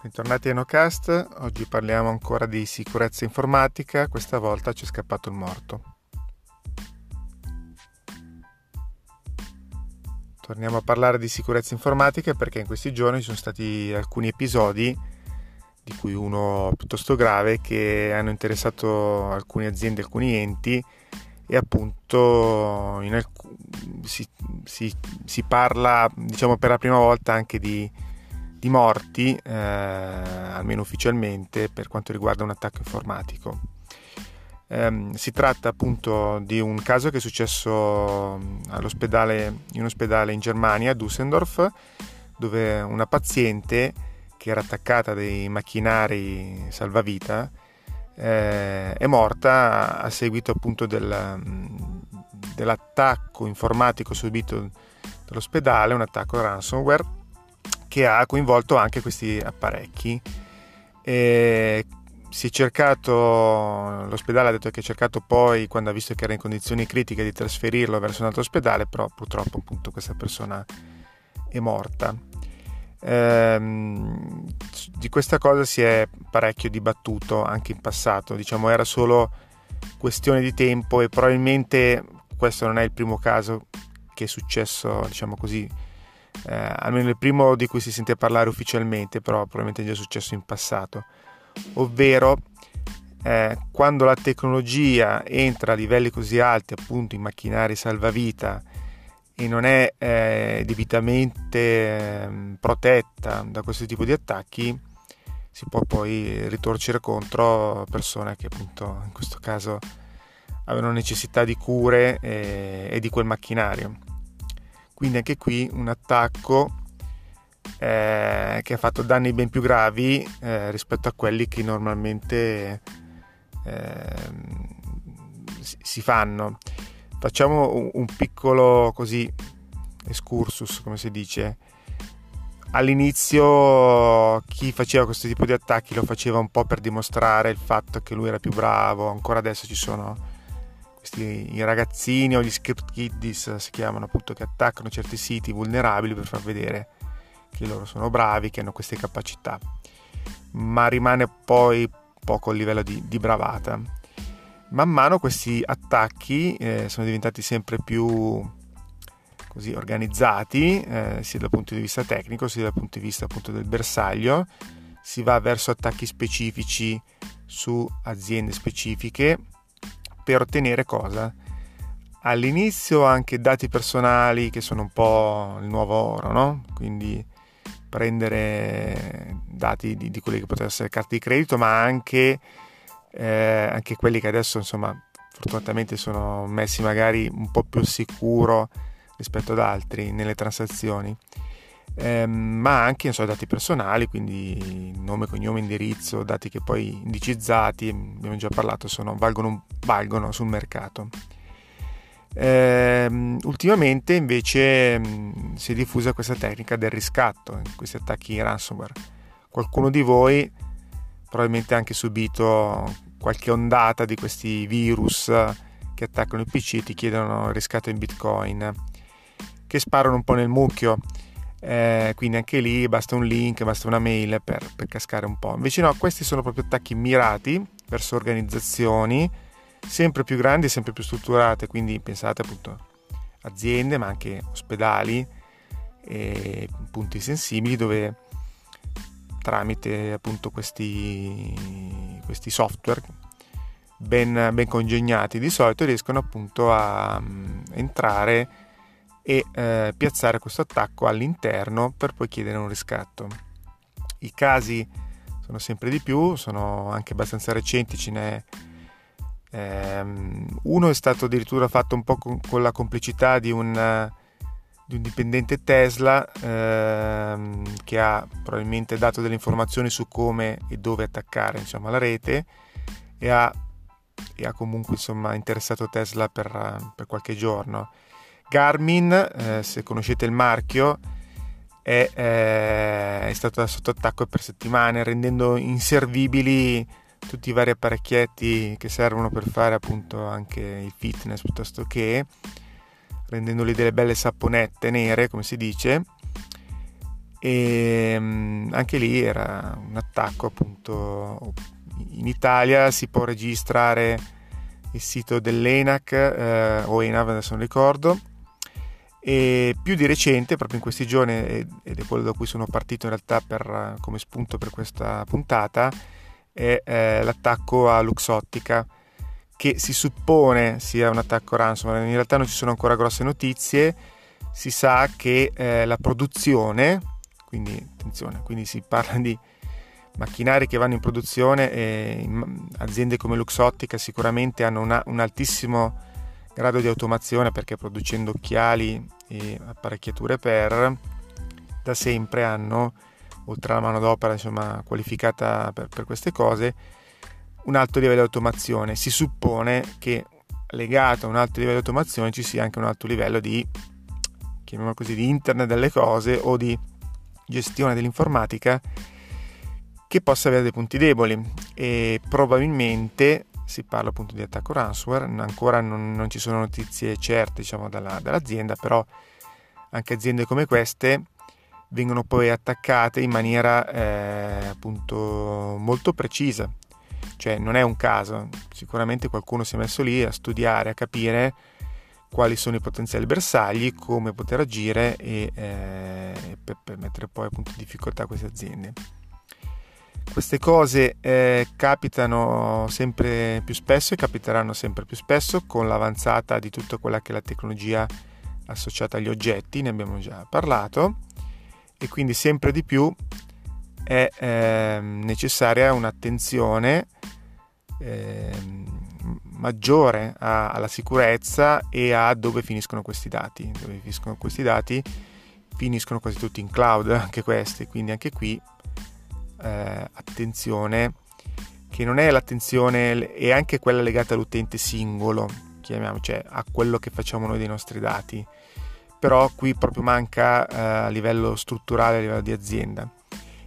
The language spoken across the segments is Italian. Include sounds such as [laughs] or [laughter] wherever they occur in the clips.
Bentornati a NoCast, oggi parliamo ancora di sicurezza informatica, questa volta ci è scappato il morto. Torniamo a parlare di sicurezza informatica perché in questi giorni ci sono stati alcuni episodi, di cui uno piuttosto grave, che hanno interessato alcune aziende, alcuni enti e appunto alc- si, si, si parla diciamo per la prima volta anche di di morti, eh, almeno ufficialmente, per quanto riguarda un attacco informatico. Eh, si tratta appunto di un caso che è successo mm, in un ospedale in Germania, a Düsseldorf, dove una paziente che era attaccata a dei macchinari salvavita eh, è morta a seguito appunto del, mm, dell'attacco informatico subito dall'ospedale, un attacco ransomware che ha coinvolto anche questi apparecchi. E si è cercato, l'ospedale ha detto che ha cercato poi, quando ha visto che era in condizioni critiche, di trasferirlo verso un altro ospedale, però purtroppo appunto questa persona è morta. Ehm, di questa cosa si è parecchio dibattuto anche in passato, diciamo era solo questione di tempo e probabilmente questo non è il primo caso che è successo, diciamo così, eh, almeno il primo di cui si sente parlare ufficialmente, però probabilmente è già successo in passato, ovvero eh, quando la tecnologia entra a livelli così alti, appunto in macchinari salvavita, e non è eh, debitamente eh, protetta da questo tipo di attacchi, si può poi ritorcere contro persone che appunto in questo caso avevano necessità di cure e, eh, e di quel macchinario. Quindi anche qui un attacco eh, che ha fatto danni ben più gravi eh, rispetto a quelli che normalmente eh, si fanno. Facciamo un piccolo così excursus, come si dice. All'inizio chi faceva questo tipo di attacchi lo faceva un po' per dimostrare il fatto che lui era più bravo, ancora adesso ci sono questi i ragazzini o gli script kiddies si chiamano appunto che attaccano certi siti vulnerabili per far vedere che loro sono bravi, che hanno queste capacità, ma rimane poi poco il livello di, di bravata. Man mano questi attacchi eh, sono diventati sempre più così organizzati, eh, sia dal punto di vista tecnico sia dal punto di vista appunto del bersaglio, si va verso attacchi specifici su aziende specifiche per ottenere cosa? All'inizio anche dati personali che sono un po' il nuovo oro, no? Quindi prendere dati di, di quelli che potrebbero essere carte di credito, ma anche, eh, anche quelli che adesso insomma fortunatamente sono messi magari un po' più sicuro rispetto ad altri nelle transazioni ehm, ma anche so, dati personali, quindi nome, cognome, indirizzo, dati che poi indicizzati, abbiamo già parlato, sono, valgono, valgono sul mercato. Ehm, ultimamente invece mh, si è diffusa questa tecnica del riscatto, questi attacchi ransomware. Qualcuno di voi probabilmente ha anche subito qualche ondata di questi virus che attaccano il PC e ti chiedono il riscatto in bitcoin, che sparano un po' nel mucchio eh, quindi anche lì basta un link, basta una mail per, per cascare un po'. Invece no, questi sono proprio attacchi mirati verso organizzazioni sempre più grandi sempre più strutturate, quindi pensate appunto aziende ma anche ospedali e punti sensibili dove tramite appunto questi, questi software ben, ben congegnati di solito riescono appunto a um, entrare e eh, piazzare questo attacco all'interno per poi chiedere un riscatto. I casi sono sempre di più, sono anche abbastanza recenti, ce n'è ehm, uno è stato addirittura fatto un po' con, con la complicità di un, di un dipendente Tesla ehm, che ha probabilmente dato delle informazioni su come e dove attaccare insomma, la rete e ha, e ha comunque insomma, interessato Tesla per, per qualche giorno Garmin, eh, se conoscete il marchio, è, eh, è stato sotto attacco per settimane, rendendo inservibili tutti i vari apparecchietti che servono per fare appunto anche il fitness piuttosto che rendendoli delle belle saponette nere come si dice. E um, anche lì era un attacco appunto in Italia si può registrare il sito dell'ENAC eh, o ENAV adesso non ricordo e più di recente proprio in questi giorni ed è quello da cui sono partito in realtà per, come spunto per questa puntata è eh, l'attacco a Luxottica che si suppone sia un attacco ransomware. In realtà non ci sono ancora grosse notizie. Si sa che eh, la produzione quindi attenzione quindi si parla di macchinari che vanno in produzione e aziende come Luxottica sicuramente hanno una, un altissimo grado di automazione perché producendo occhiali e apparecchiature per da sempre hanno oltre alla manodopera insomma qualificata per, per queste cose un alto livello di automazione. Si suppone che legato a un alto livello di automazione ci sia anche un alto livello di chiamiamolo così di internet delle cose o di gestione dell'informatica che possa avere dei punti deboli. E probabilmente si parla appunto di attacco ransomware, ancora non, non ci sono notizie certe diciamo, dalla, dall'azienda, però anche aziende come queste vengono poi attaccate in maniera eh, appunto molto precisa, cioè non è un caso, sicuramente qualcuno si è messo lì a studiare, a capire quali sono i potenziali bersagli, come poter agire e eh, per, per mettere poi appunto in difficoltà queste aziende. Queste cose eh, capitano sempre più spesso e capiteranno sempre più spesso con l'avanzata di tutta quella che è la tecnologia associata agli oggetti, ne abbiamo già parlato, e quindi sempre di più è eh, necessaria un'attenzione eh, maggiore a, alla sicurezza e a dove finiscono questi dati. Dove finiscono questi dati? Finiscono quasi tutti in cloud, [laughs] anche questi, quindi anche qui eh, attenzione che non è l'attenzione, è anche quella legata all'utente singolo, chiamiamo, cioè a quello che facciamo noi dei nostri dati, però qui proprio manca eh, a livello strutturale, a livello di azienda.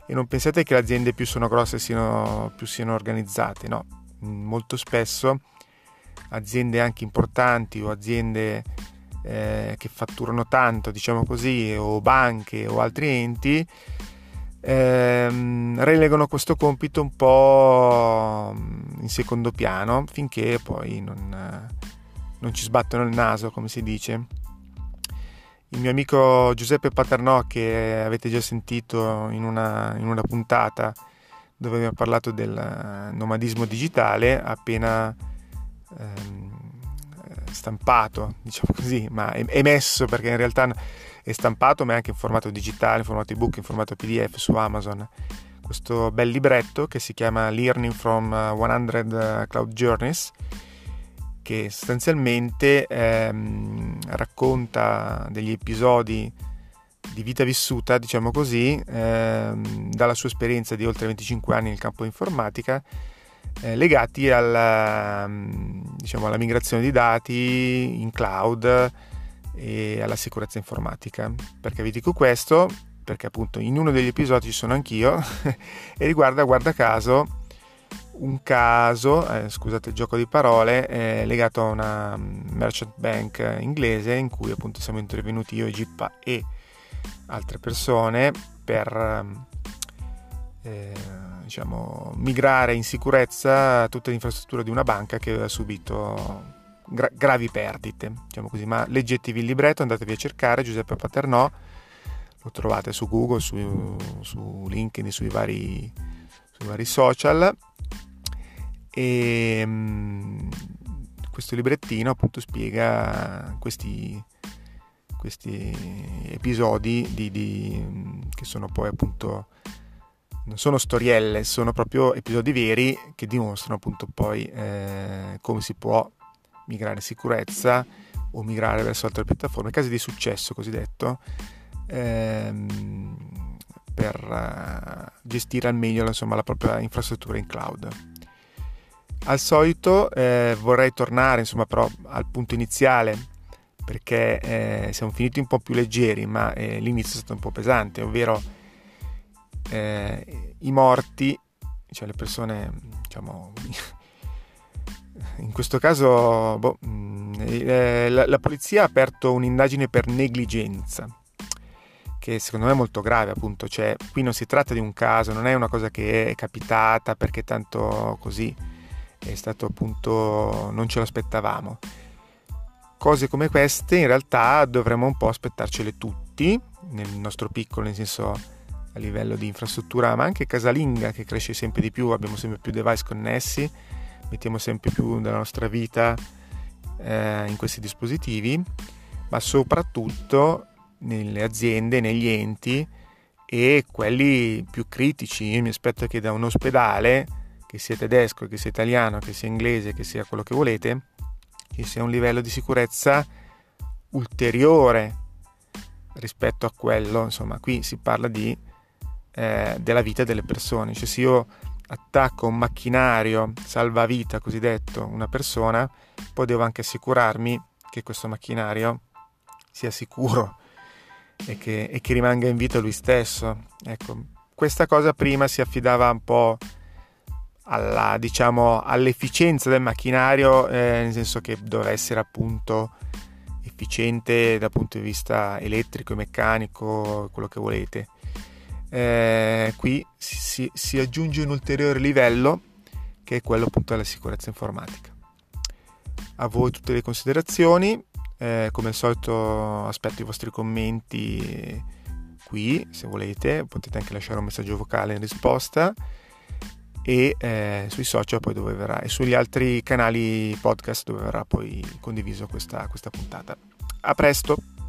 E non pensate che le aziende più sono grosse siano, più siano organizzate, no, molto spesso aziende anche importanti o aziende eh, che fatturano tanto, diciamo così, o banche o altri enti, ehm, relegano questo compito un po' in secondo piano finché poi non, non ci sbattono il naso, come si dice. Il mio amico Giuseppe Paternò, che avete già sentito in una, in una puntata dove abbiamo parlato del nomadismo digitale, ha appena ehm, stampato, diciamo così, ma emesso perché in realtà è stampato ma anche in formato digitale, in formato ebook, in formato PDF su Amazon. Questo bel libretto che si chiama Learning from 100 uh, Cloud Journeys che sostanzialmente ehm, racconta degli episodi di vita vissuta, diciamo così, ehm, dalla sua esperienza di oltre 25 anni nel campo informatica, eh, legati alla, diciamo, alla migrazione di dati in cloud, e alla sicurezza informatica. Perché vi dico questo? Perché appunto in uno degli episodi ci sono anch'io [laughs] e riguarda, guarda caso, un caso, eh, scusate il gioco di parole, eh, legato a una mm, merchant bank inglese in cui appunto siamo intervenuti io, Gippa e altre persone per mm, eh, diciamo, migrare in sicurezza tutta l'infrastruttura di una banca che aveva subito gra- gravi perdite, diciamo così, ma leggetevi il libretto, andatevi a cercare Giuseppe Paternò, lo trovate su Google, su, su LinkedIn, sui vari, sui vari social. E um, questo librettino appunto spiega questi, questi episodi di, di, che sono poi appunto non sono storielle, sono proprio episodi veri che dimostrano appunto poi eh, come si può migrare in sicurezza o migrare verso altre piattaforme, casi di successo cosiddetto, ehm, per uh, gestire al meglio insomma, la propria infrastruttura in cloud. Al solito eh, vorrei tornare insomma, però al punto iniziale perché eh, siamo finiti un po' più leggeri, ma eh, l'inizio è stato un po' pesante, ovvero eh, i morti, cioè le persone diciamo, in questo caso boh, mm, eh, la, la, polizia ha aperto un'indagine per negligenza. che secondo me è molto grave appunto, cioè qui non si tratta di un caso, non è una cosa che è capitata perché tanto così è stato appunto non ce lo aspettavamo. Cose come queste in realtà dovremmo un po' aspettarcele tutti, nel nostro piccolo, nel senso a livello di infrastruttura, ma anche casalinga che cresce sempre di più, abbiamo sempre più device connessi, mettiamo sempre più della nostra vita eh, in questi dispositivi, ma soprattutto nelle aziende, negli enti e quelli più critici. Io mi aspetto che da un ospedale, che sia tedesco, che sia italiano, che sia inglese, che sia quello che volete, ci sia un livello di sicurezza ulteriore rispetto a quello, insomma, qui si parla di, eh, della vita delle persone, cioè se io attacco un macchinario salvavita cosiddetto una persona, poi devo anche assicurarmi che questo macchinario sia sicuro e che, e che rimanga in vita lui stesso. Ecco, questa cosa prima si affidava un po' alla, diciamo, all'efficienza del macchinario, eh, nel senso che doveva essere appunto efficiente dal punto di vista elettrico meccanico, quello che volete. Eh, qui si, si, aggiunge un ulteriore livello che è quello appunto della sicurezza informatica. A voi tutte le considerazioni, eh, come al solito aspetto i vostri commenti qui se volete, potete anche lasciare un messaggio vocale in risposta e eh, sui social poi dove verrà e sugli altri canali podcast dove verrà poi condiviso questa, questa puntata. A presto!